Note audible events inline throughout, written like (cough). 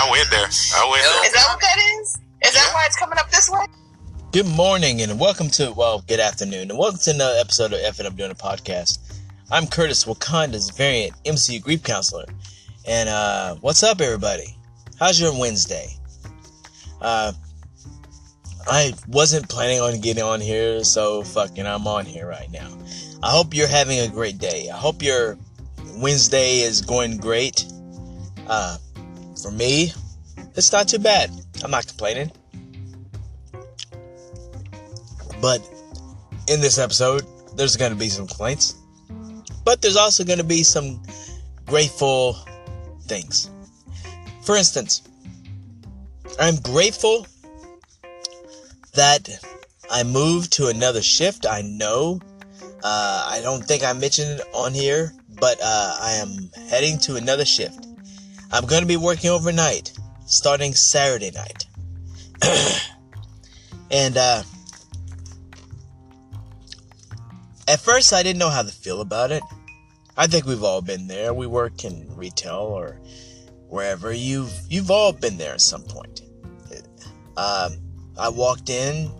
I went there. I went there. Is that what that is? Is that why it's coming up this way? Good morning and welcome to, well, good afternoon and welcome to another episode of F and I'm Doing a Podcast. I'm Curtis, Wakanda's variant MCU grief counselor. And, uh, what's up, everybody? How's your Wednesday? Uh, I wasn't planning on getting on here, so fucking I'm on here right now. I hope you're having a great day. I hope your Wednesday is going great. Uh, for me, it's not too bad. I'm not complaining. But in this episode, there's going to be some complaints. But there's also going to be some grateful things. For instance, I'm grateful that I moved to another shift. I know. Uh, I don't think I mentioned it on here, but uh, I am heading to another shift. I'm going to be working overnight, starting Saturday night. (clears throat) and uh, at first, I didn't know how to feel about it. I think we've all been there. We work in retail or wherever. You've you've all been there at some point. Um, I walked in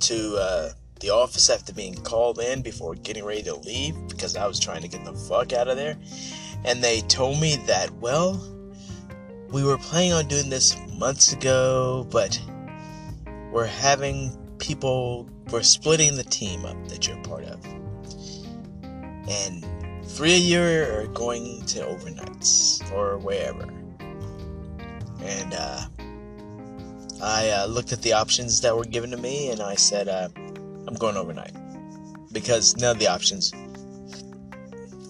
to uh, the office after being called in before getting ready to leave because I was trying to get the fuck out of there. And they told me that, well, we were planning on doing this months ago, but we're having people, we're splitting the team up that you're part of. And three of you are going to overnights or wherever. And, uh, I uh, looked at the options that were given to me and I said, uh, I'm going overnight. Because none of the options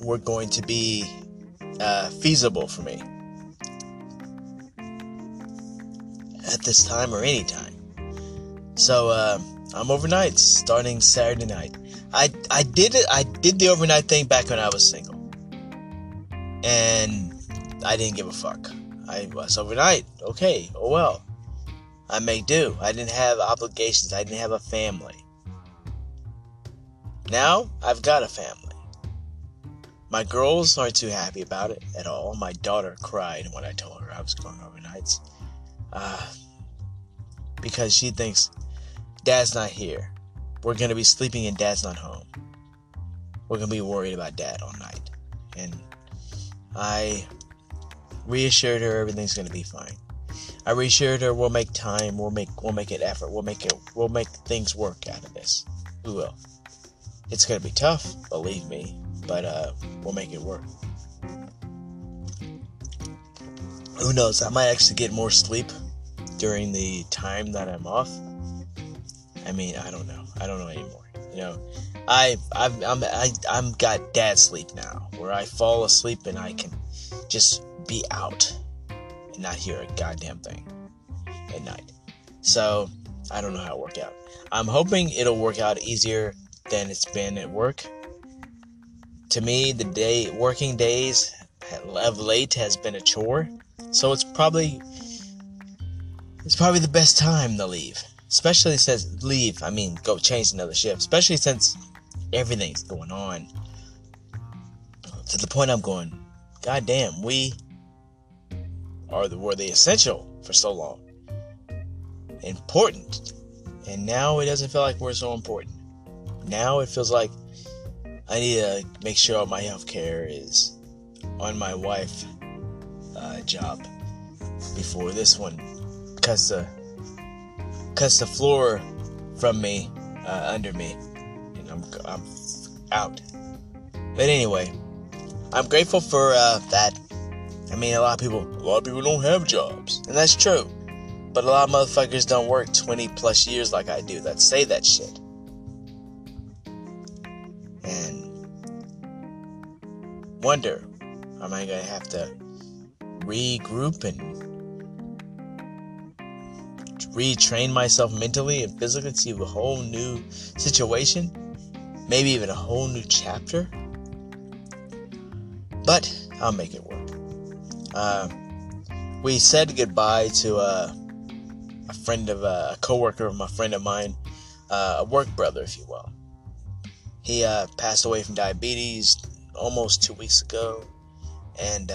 were going to be uh, feasible for me at this time or any time. So uh, I'm overnight starting Saturday night. I I did it. I did the overnight thing back when I was single, and I didn't give a fuck. I was overnight. Okay. Oh well. I make do. I didn't have obligations. I didn't have a family. Now I've got a family. My girls aren't too happy about it at all. My daughter cried when I told her I was going overnights. Uh, because she thinks dad's not here. We're going to be sleeping and dad's not home. We're going to be worried about dad all night. And I reassured her everything's going to be fine. I reassured her we'll make time, we'll make we'll make an effort, we'll make it we'll make things work out of this. We will. It's gonna be tough, believe me, but uh, we'll make it work. Who knows? I might actually get more sleep during the time that I'm off. I mean, I don't know. I don't know anymore. You know, I I've, I'm I, I'm got dad sleep now, where I fall asleep and I can just be out and not hear a goddamn thing at night. So I don't know how it work out. I'm hoping it'll work out easier than it's been at work. To me, the day working days of late has been a chore, so it's probably it's probably the best time to leave. Especially since leave, I mean, go change another shift. Especially since everything's going on to the point I'm going. God damn, we are the, were the essential for so long, important, and now it doesn't feel like we're so important. Now it feels like I need to make sure all my health care is on my wife uh, job before this one cuts the cuts the floor from me uh, under me, and I'm I'm out. But anyway, I'm grateful for uh, that I mean, a lot of people, a lot of people don't have jobs, and that's true. But a lot of motherfuckers don't work 20 plus years like I do that say that shit. And wonder, am I gonna have to regroup and retrain myself mentally and physically to a whole new situation? Maybe even a whole new chapter? But I'll make it work. Uh, we said goodbye to uh, a friend of uh, a coworker of my friend of mine, uh, a work brother, if you will. He uh, passed away from diabetes almost two weeks ago, and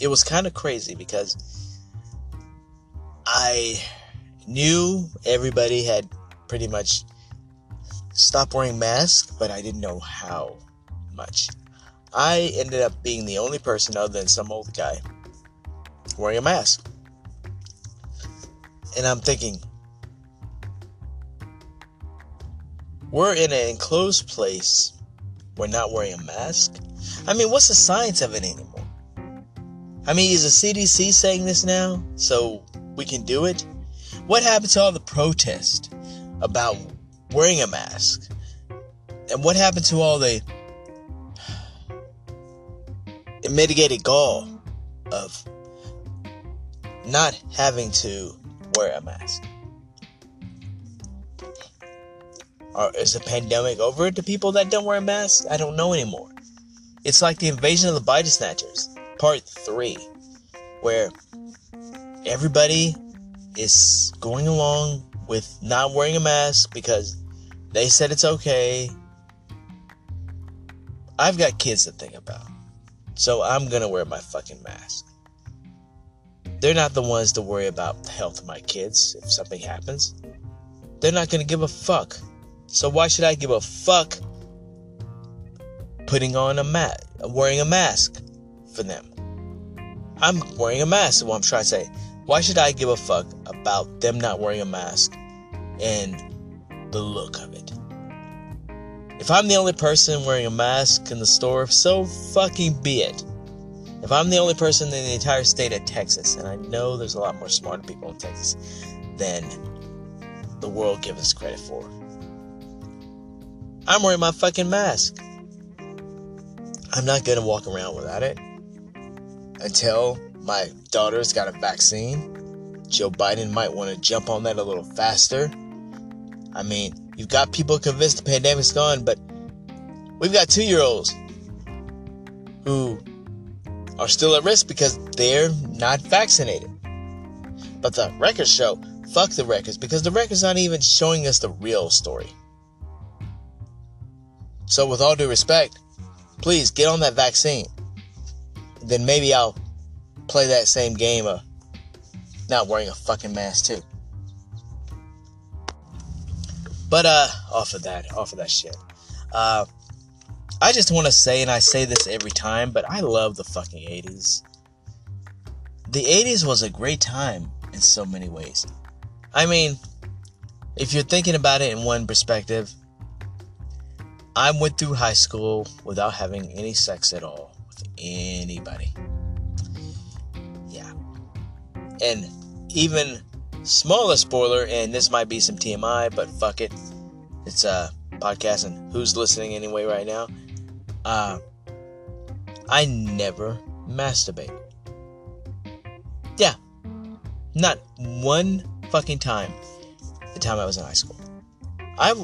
it was kind of crazy because I knew everybody had pretty much stopped wearing masks, but I didn't know how much. I ended up being the only person other than some old guy wearing a mask. And I'm thinking, we're in an enclosed place. We're not wearing a mask. I mean, what's the science of it anymore? I mean, is the CDC saying this now so we can do it? What happened to all the protest about wearing a mask? And what happened to all the mitigated gall of not having to wear a mask? Or is the pandemic over to people that don't wear masks? I don't know anymore. It's like the invasion of the body snatchers, part three, where everybody is going along with not wearing a mask because they said it's okay. I've got kids to think about. So I'm gonna wear my fucking mask. They're not the ones to worry about the health of my kids if something happens. They're not gonna give a fuck. So why should I give a fuck putting on a mat, wearing a mask for them? I'm wearing a mask, what I'm trying to say. Why should I give a fuck about them not wearing a mask and the look of it? If I'm the only person wearing a mask in the store, so fucking be it. If I'm the only person in the entire state of Texas, and I know there's a lot more smarter people in Texas than the world gives us credit for, I'm wearing my fucking mask. I'm not gonna walk around without it until my daughter's got a vaccine. Joe Biden might want to jump on that a little faster. I mean, you've got people convinced the pandemic's gone, but we've got two year olds who are still at risk because they're not vaccinated. But the records show, fuck the records, because the records aren't even showing us the real story. So, with all due respect, please get on that vaccine. Then maybe I'll play that same game of not wearing a fucking mask too. But uh, off of that, off of that shit. Uh, I just want to say, and I say this every time, but I love the fucking 80s. The 80s was a great time in so many ways. I mean, if you're thinking about it in one perspective, I went through high school without having any sex at all with anybody. Yeah. And even smaller spoiler, and this might be some TMI, but fuck it. It's a podcast, and who's listening anyway right now? Uh, I never masturbate. Yeah. Not one fucking time the time I was in high school. I,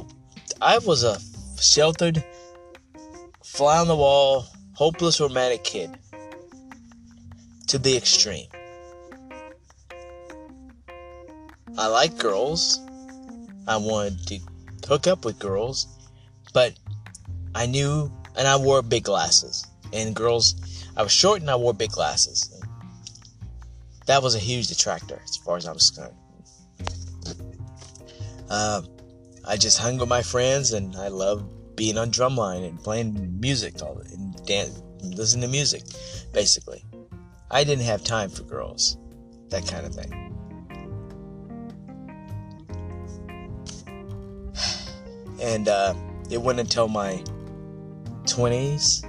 I was a sheltered, fly on the wall, hopeless romantic kid to the extreme. I like girls. I wanted to hook up with girls, but I knew, and I wore big glasses. And girls, I was short and I wore big glasses. That was a huge detractor as far as I was concerned. Um, I just hung with my friends, and I loved being on drumline and playing music all and dance, listening to music, basically. I didn't have time for girls, that kind of thing. (sighs) And uh, it wasn't until my 20s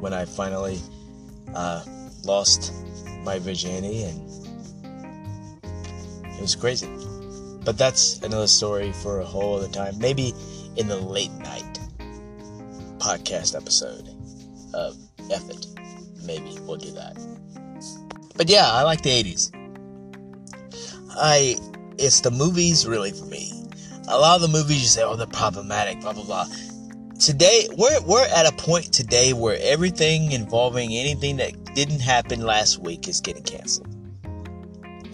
when I finally uh, lost my virginity, and it was crazy. But that's another story for a whole other time. Maybe in the late night podcast episode of F It. Maybe we'll do that. But yeah, I like the 80s. I it's the movies really for me. A lot of the movies you say, oh, they're problematic, blah blah blah. Today, we're we're at a point today where everything involving anything that didn't happen last week is getting canceled.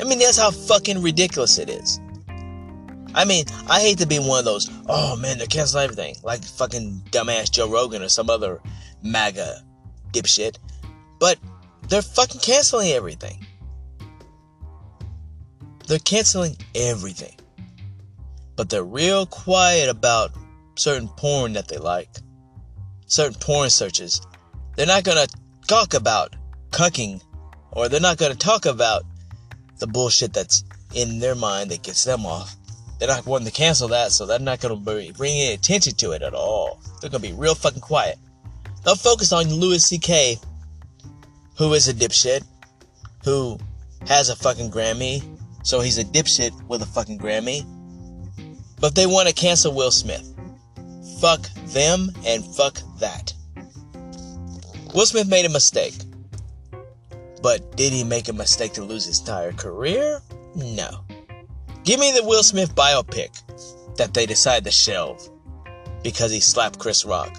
I mean, that's how fucking ridiculous it is. I mean, I hate to be one of those, oh man, they're canceling everything, like fucking dumbass Joe Rogan or some other MAGA dipshit. But they're fucking canceling everything. They're canceling everything. But they're real quiet about certain porn that they like. Certain porn searches. They're not gonna talk about cucking, or they're not gonna talk about the bullshit that's in their mind that gets them off. They're not wanting to cancel that, so they're not gonna bring any attention to it at all. They're gonna be real fucking quiet. They'll focus on Louis C.K., who is a dipshit, who has a fucking Grammy, so he's a dipshit with a fucking Grammy. But they want to cancel Will Smith. Fuck them and fuck that. Will Smith made a mistake. But did he make a mistake to lose his entire career? No. Give me the Will Smith biopic that they decide to shelve because he slapped Chris Rock.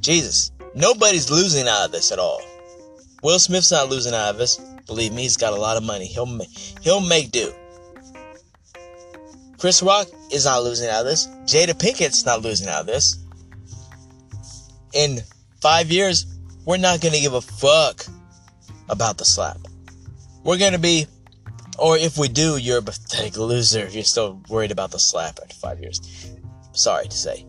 Jesus, nobody's losing out of this at all. Will Smith's not losing out of this. Believe me, he's got a lot of money. He'll he'll make do. Chris Rock is not losing out of this. Jada Pinkett's not losing out of this. In five years, we're not going to give a fuck about the slap. We're going to be, or if we do, you're a pathetic loser if you're still worried about the slap after five years. Sorry to say.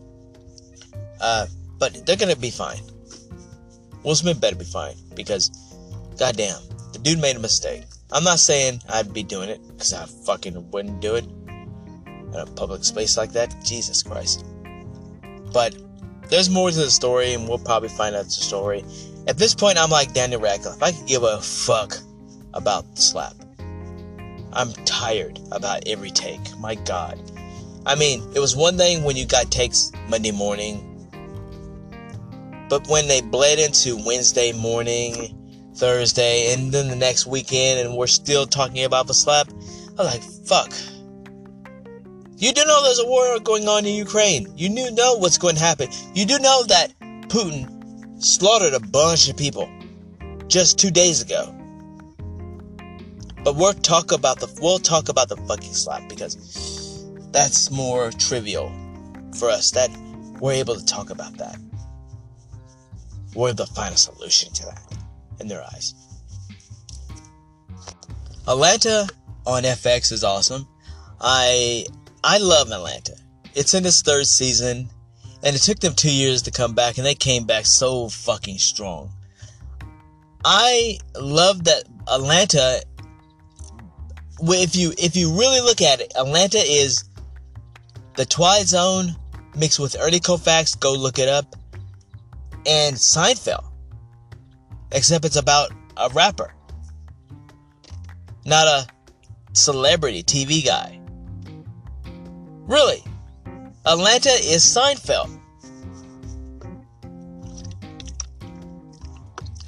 Uh, but they're to be fine. Will Smith better be fine because, goddamn, the dude made a mistake. I'm not saying I'd be doing it because I fucking wouldn't do it in a public space like that. Jesus Christ. But there's more to the story, and we'll probably find out the story. At this point, I'm like Daniel Radcliffe. I could give a fuck about the slap. I'm tired about every take. My God. I mean, it was one thing when you got takes Monday morning, but when they bled into Wednesday morning, Thursday, and then the next weekend, and we're still talking about the slap, I'm like, fuck. You do know there's a war going on in Ukraine. You do know what's going to happen. You do know that Putin slaughtered a bunch of people just two days ago. But we'll talk about the we'll talk about the fucking slap because that's more trivial for us. That we're able to talk about that. We're find a solution to that in their eyes. Atlanta on FX is awesome. I I love Atlanta. It's in its third season, and it took them two years to come back, and they came back so fucking strong. I love that Atlanta. If you if you really look at it, Atlanta is the Twilight Zone mixed with Ernie Kovacs. Go look it up, and Seinfeld. Except it's about a rapper, not a celebrity TV guy. Really, Atlanta is Seinfeld.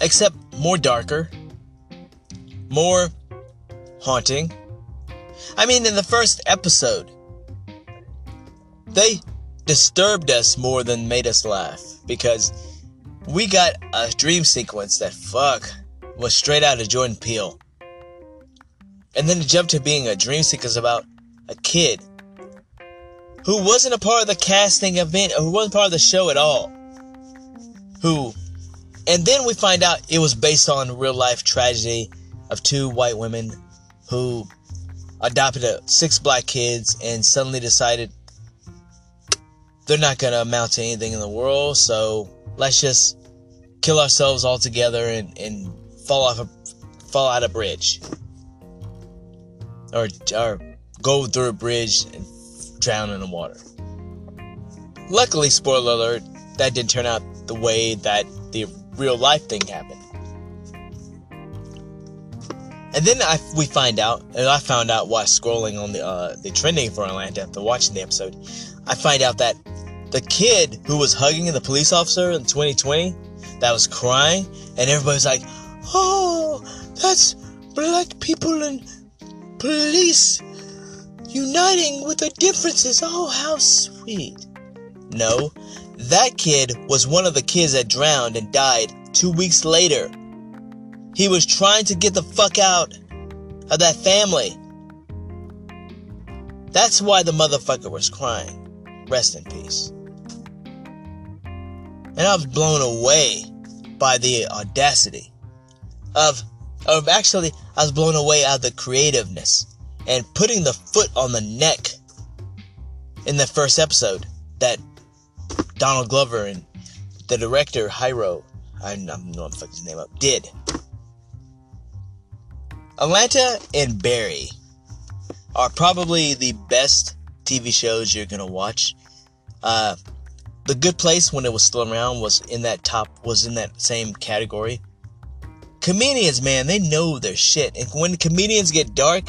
Except more darker, more haunting. I mean, in the first episode, they disturbed us more than made us laugh because we got a dream sequence that fuck was straight out of Jordan Peele. And then it jumped to being a dream sequence about a kid who wasn't a part of the casting event, who wasn't part of the show at all. Who, and then we find out it was based on real life tragedy of two white women who adopted six black kids and suddenly decided they're not going to amount to anything in the world, so let's just kill ourselves altogether and, and fall off a fall out a bridge or or go through a bridge and drown in the water. Luckily, spoiler alert, that didn't turn out the way that the real life thing happened. And then I, we find out, and I found out while scrolling on the uh, the trending for Atlanta after watching the episode, I find out that the kid who was hugging the police officer in 2020, that was crying, and everybody's like, "Oh, that's black people and police uniting with their differences. Oh, how sweet. No, that kid was one of the kids that drowned and died two weeks later. He was trying to get the fuck out of that family. That's why the motherfucker was crying. Rest in peace. And I was blown away by the audacity of of actually I was blown away of the creativeness and putting the foot on the neck in the first episode that Donald Glover and the director Hiro, I don't know I'm fucking his name up, did. Atlanta and Barry are probably the best TV shows you're gonna watch. Uh, the Good Place, when it was still around, was in that top, was in that same category. Comedians, man, they know their shit, and when comedians get dark,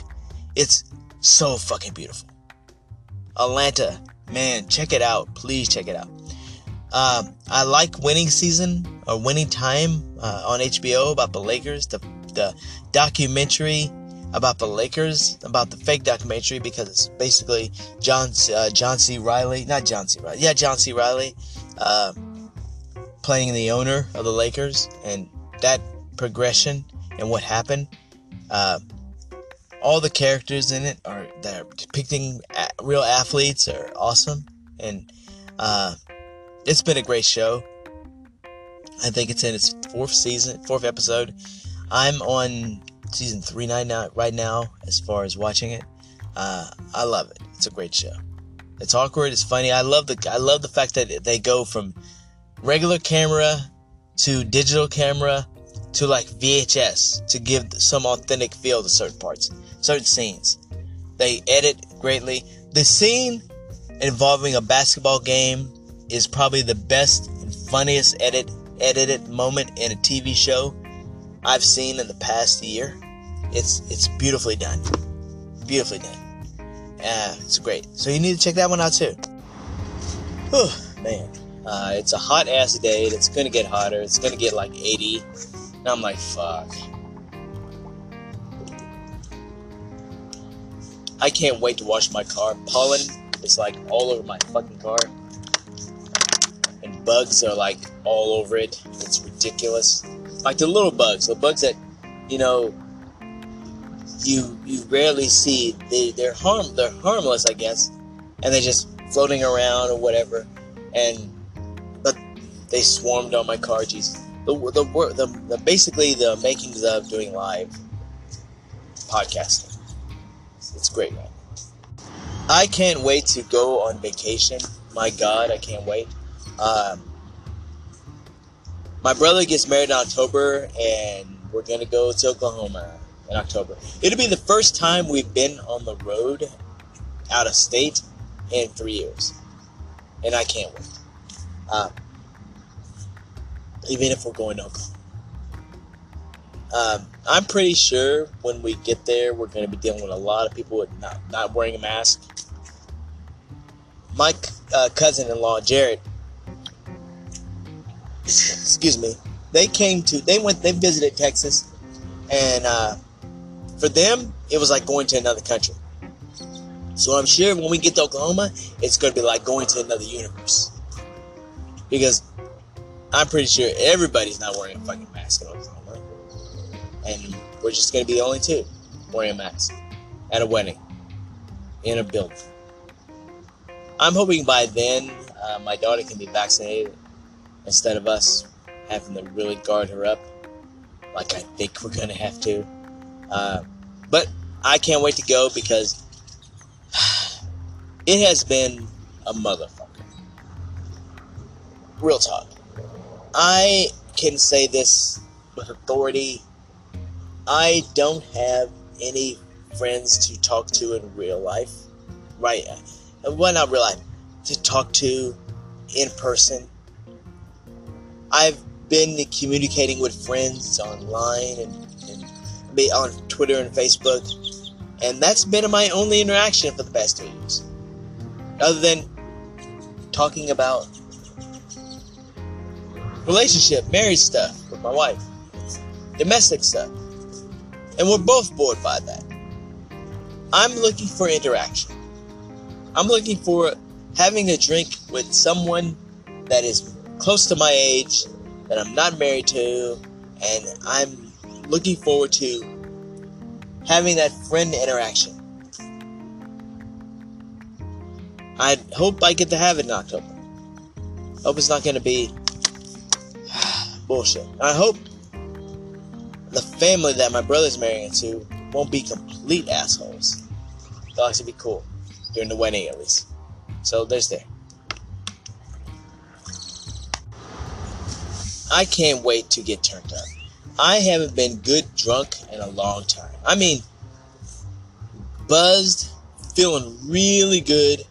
it's so fucking beautiful. Atlanta, man, check it out. Please check it out. Um, I like Winning Season or Winning Time uh, on HBO about the Lakers, the the documentary about the Lakers, about the fake documentary because it's basically John uh, John C. Riley, not John C. Reilly, yeah, John C. Riley, uh, playing the owner of the Lakers, and that progression and what happened. Uh, all the characters in it are that are depicting real athletes are awesome, and uh, it's been a great show. I think it's in its fourth season, fourth episode. I'm on season three now, right now, as far as watching it. Uh, I love it. It's a great show. It's awkward. It's funny. I love the I love the fact that they go from regular camera to digital camera to like VHS to give some authentic feel to certain parts, certain scenes. They edit greatly. The scene involving a basketball game is probably the best and funniest edit edited moment in a TV show I've seen in the past year. It's it's beautifully done, beautifully done. Yeah, it's great. So you need to check that one out too. Whew, man, uh, it's a hot ass day. It's gonna get hotter. It's gonna get like 80. And I'm like, fuck. I can't wait to wash my car. Pollen is like all over my fucking car. And bugs are like all over it. It's ridiculous. Like the little bugs, the bugs that, you know, you you rarely see. They they're harm they're harmless, I guess, and they're just floating around or whatever. And but they swarmed on my car. Jeez, the the, the, the basically the makings of doing live podcasting. It's great, man. I can't wait to go on vacation. My God, I can't wait. Um, my brother gets married in October, and we're gonna go to Oklahoma in October. It'll be the first time we've been on the road out of state in three years, and I can't wait. Um, even if we're going to Oklahoma. Um, I'm pretty sure when we get there, we're going to be dealing with a lot of people with not, not wearing a mask. My uh, cousin-in-law, Jared, excuse me, they came to, they went, they visited Texas, and uh, for them, it was like going to another country. So I'm sure when we get to Oklahoma, it's going to be like going to another universe. Because I'm pretty sure everybody's not wearing a fucking mask in Oklahoma. And we're just going to be the only two wearing a mask at a wedding in a building. I'm hoping by then uh, my daughter can be vaccinated instead of us having to really guard her up like I think we're going to have to. Uh, but I can't wait to go because (sighs) it has been a motherfucker. Real talk. I can say this with authority. I don't have any friends to talk to in real life. Right. Well, not real life. To talk to in person. I've been communicating with friends online and, and on Twitter and Facebook, and that's been my only interaction for the past two years. Other than talking about relationship, marriage stuff with my wife, domestic stuff, and we're both bored by that. I'm looking for interaction. I'm looking for having a drink with someone that is close to my age, that I'm not married to, and I'm looking forward to having that friend interaction. I hope I get to have it in October. Hope it's not going to be (sighs) bullshit. I hope the family that my brother's marrying into won't be complete assholes. They'll actually be cool during the wedding, at least. So there's there. I can't wait to get turned up. I haven't been good drunk in a long time. I mean, buzzed, feeling really good,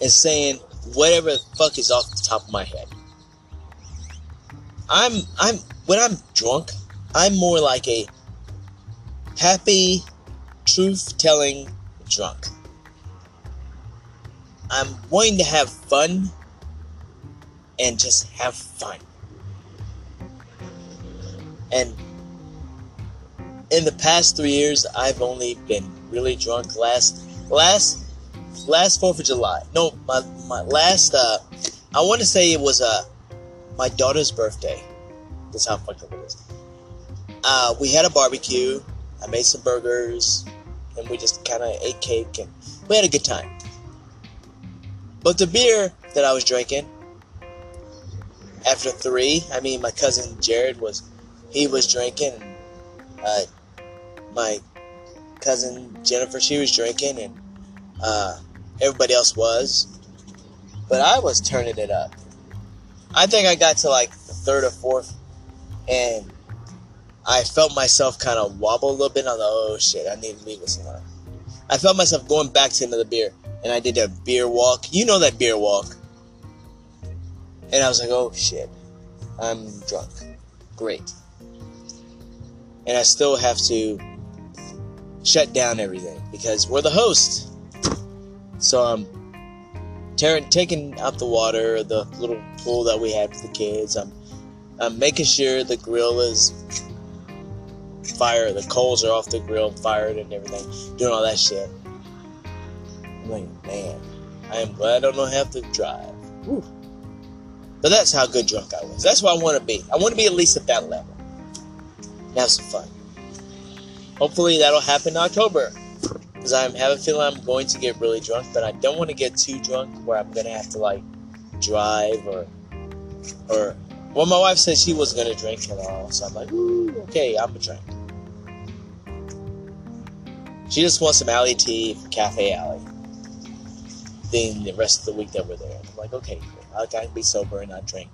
and saying whatever the fuck is off the top of my head. I'm I'm when I'm drunk, I'm more like a happy, truth telling drunk. I'm wanting to have fun and just have fun. And in the past three years, I've only been really drunk. Last, last, last Fourth of July. No, my my last. Uh, I want to say it was uh my daughter's birthday. That's how fucked up it is. Uh, we had a barbecue. I made some burgers, and we just kind of ate cake, and we had a good time. But the beer that I was drinking after three, I mean, my cousin Jared was he was drinking. Uh, my cousin Jennifer, she was drinking, and uh, everybody else was. But I was turning it up. I think I got to like the third or fourth, and I felt myself kind of wobble a little bit. I'm like, oh shit, I need to leave this alone. I felt myself going back to another beer, and I did a beer walk. You know that beer walk. And I was like, oh shit, I'm drunk. Great and I still have to shut down everything because we're the host. So I'm tearing, taking out the water, the little pool that we had for the kids. I'm, I'm making sure the grill is fire, the coals are off the grill, fired and everything, doing all that shit. I'm like, man, I am glad I don't have to drive. Whew. But that's how good drunk I was. That's what I want to be. I want to be at least at that level and have some fun. Hopefully that'll happen in October. Because I have a feeling I'm going to get really drunk, but I don't want to get too drunk where I'm gonna have to like drive or or well my wife said she wasn't gonna drink at all, so I'm like, okay, I'm gonna drink. She just wants some alley tea from Cafe Alley. Then the rest of the week that we're there. I'm like, okay, I can be sober and not drink.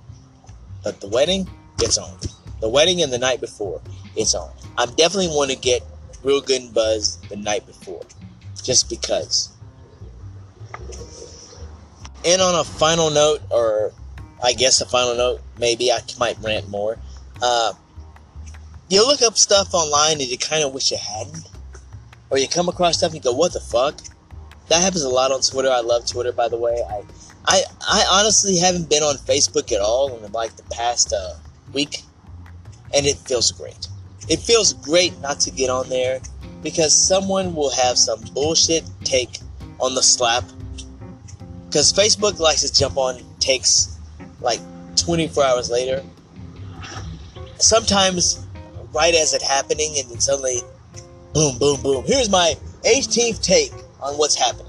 But the wedding, gets on. The wedding and the night before, it's on. I'm definitely want to get real good and buzz the night before, just because. And on a final note, or I guess a final note, maybe I might rant more. Uh, you look up stuff online and you kind of wish you hadn't, or you come across stuff and you go, "What the fuck?" That happens a lot on Twitter. I love Twitter, by the way. I, I, I honestly haven't been on Facebook at all in like the past uh, week and it feels great. It feels great not to get on there because someone will have some bullshit take on the slap. Because Facebook likes to jump on takes like 24 hours later. Sometimes right as it happening, and then suddenly, boom, boom, boom. Here's my 18th take on what's happening.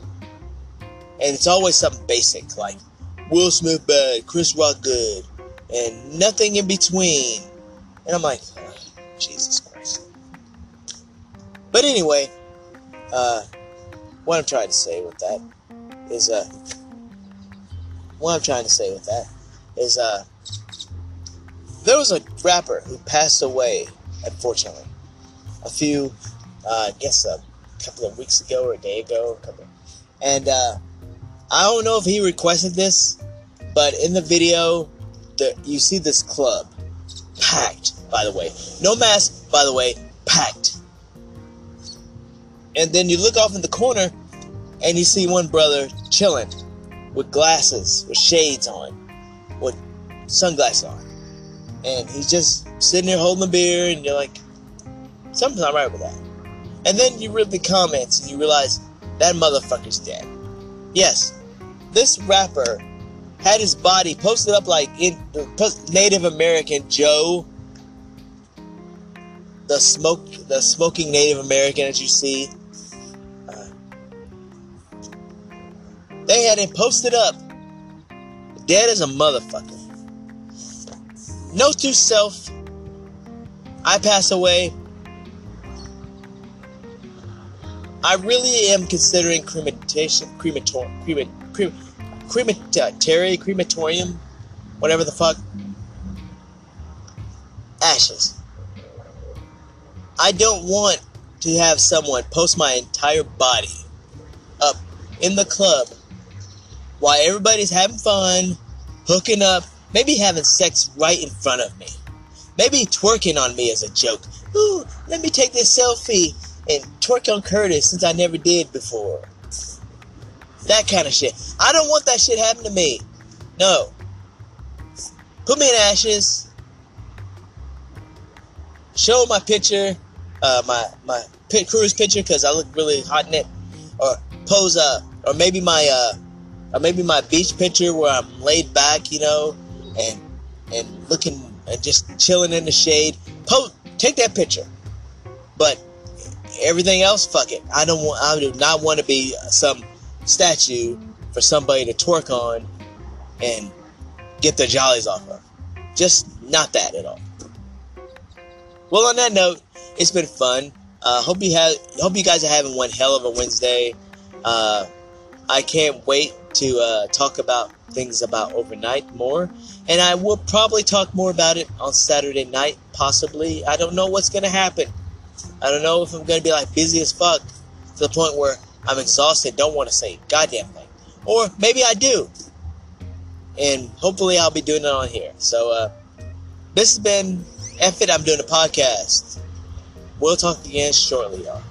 And it's always something basic like Will Smith bad, Chris Rock good, and nothing in between. And I'm like, Jesus Christ. But anyway, uh, what I'm trying to say with that is, uh, what I'm trying to say with that is, uh, there was a rapper who passed away, unfortunately, a few, uh, I guess a couple of weeks ago or a day ago, a couple, and uh, I don't know if he requested this, but in the video, the, you see this club packed by the way. No mask, by the way, packed. And then you look off in the corner and you see one brother chilling with glasses, with shades on, with sunglasses on. And he's just sitting there holding a beer, and you're like, something's not right with that. And then you read the comments and you realize that motherfucker's dead. Yes, this rapper had his body posted up like in Native American Joe the smoke, the smoking Native American that you see. Uh, they had him posted up, dead as a motherfucker. Note to self: I pass away, I really am considering cremation, crematorium, cremat, crem, crematary, crematorium, whatever the fuck. Ashes. I don't want to have someone post my entire body up in the club while everybody's having fun, hooking up, maybe having sex right in front of me. Maybe twerking on me as a joke. Ooh, let me take this selfie and twerk on Curtis since I never did before. That kind of shit. I don't want that shit happen to me. No. Put me in ashes. Show my picture, uh, my my pit cruise picture because I look really hot in it, or pose uh, or maybe my uh, or maybe my beach picture where I'm laid back, you know, and and looking and just chilling in the shade. Post, take that picture. But everything else, fuck it. I don't want. I do not want to be some statue for somebody to twerk on and get their jollies off of. Just not that at all. Well, on that note, it's been fun. Uh, hope you have. Hope you guys are having one hell of a Wednesday. Uh, I can't wait to uh, talk about things about overnight more, and I will probably talk more about it on Saturday night, possibly. I don't know what's gonna happen. I don't know if I'm gonna be like busy as fuck to the point where I'm exhausted, don't want to say goddamn thing, or maybe I do, and hopefully I'll be doing it on here. So uh, this has been F it. I'm doing a podcast. We'll talk again shortly, y'all.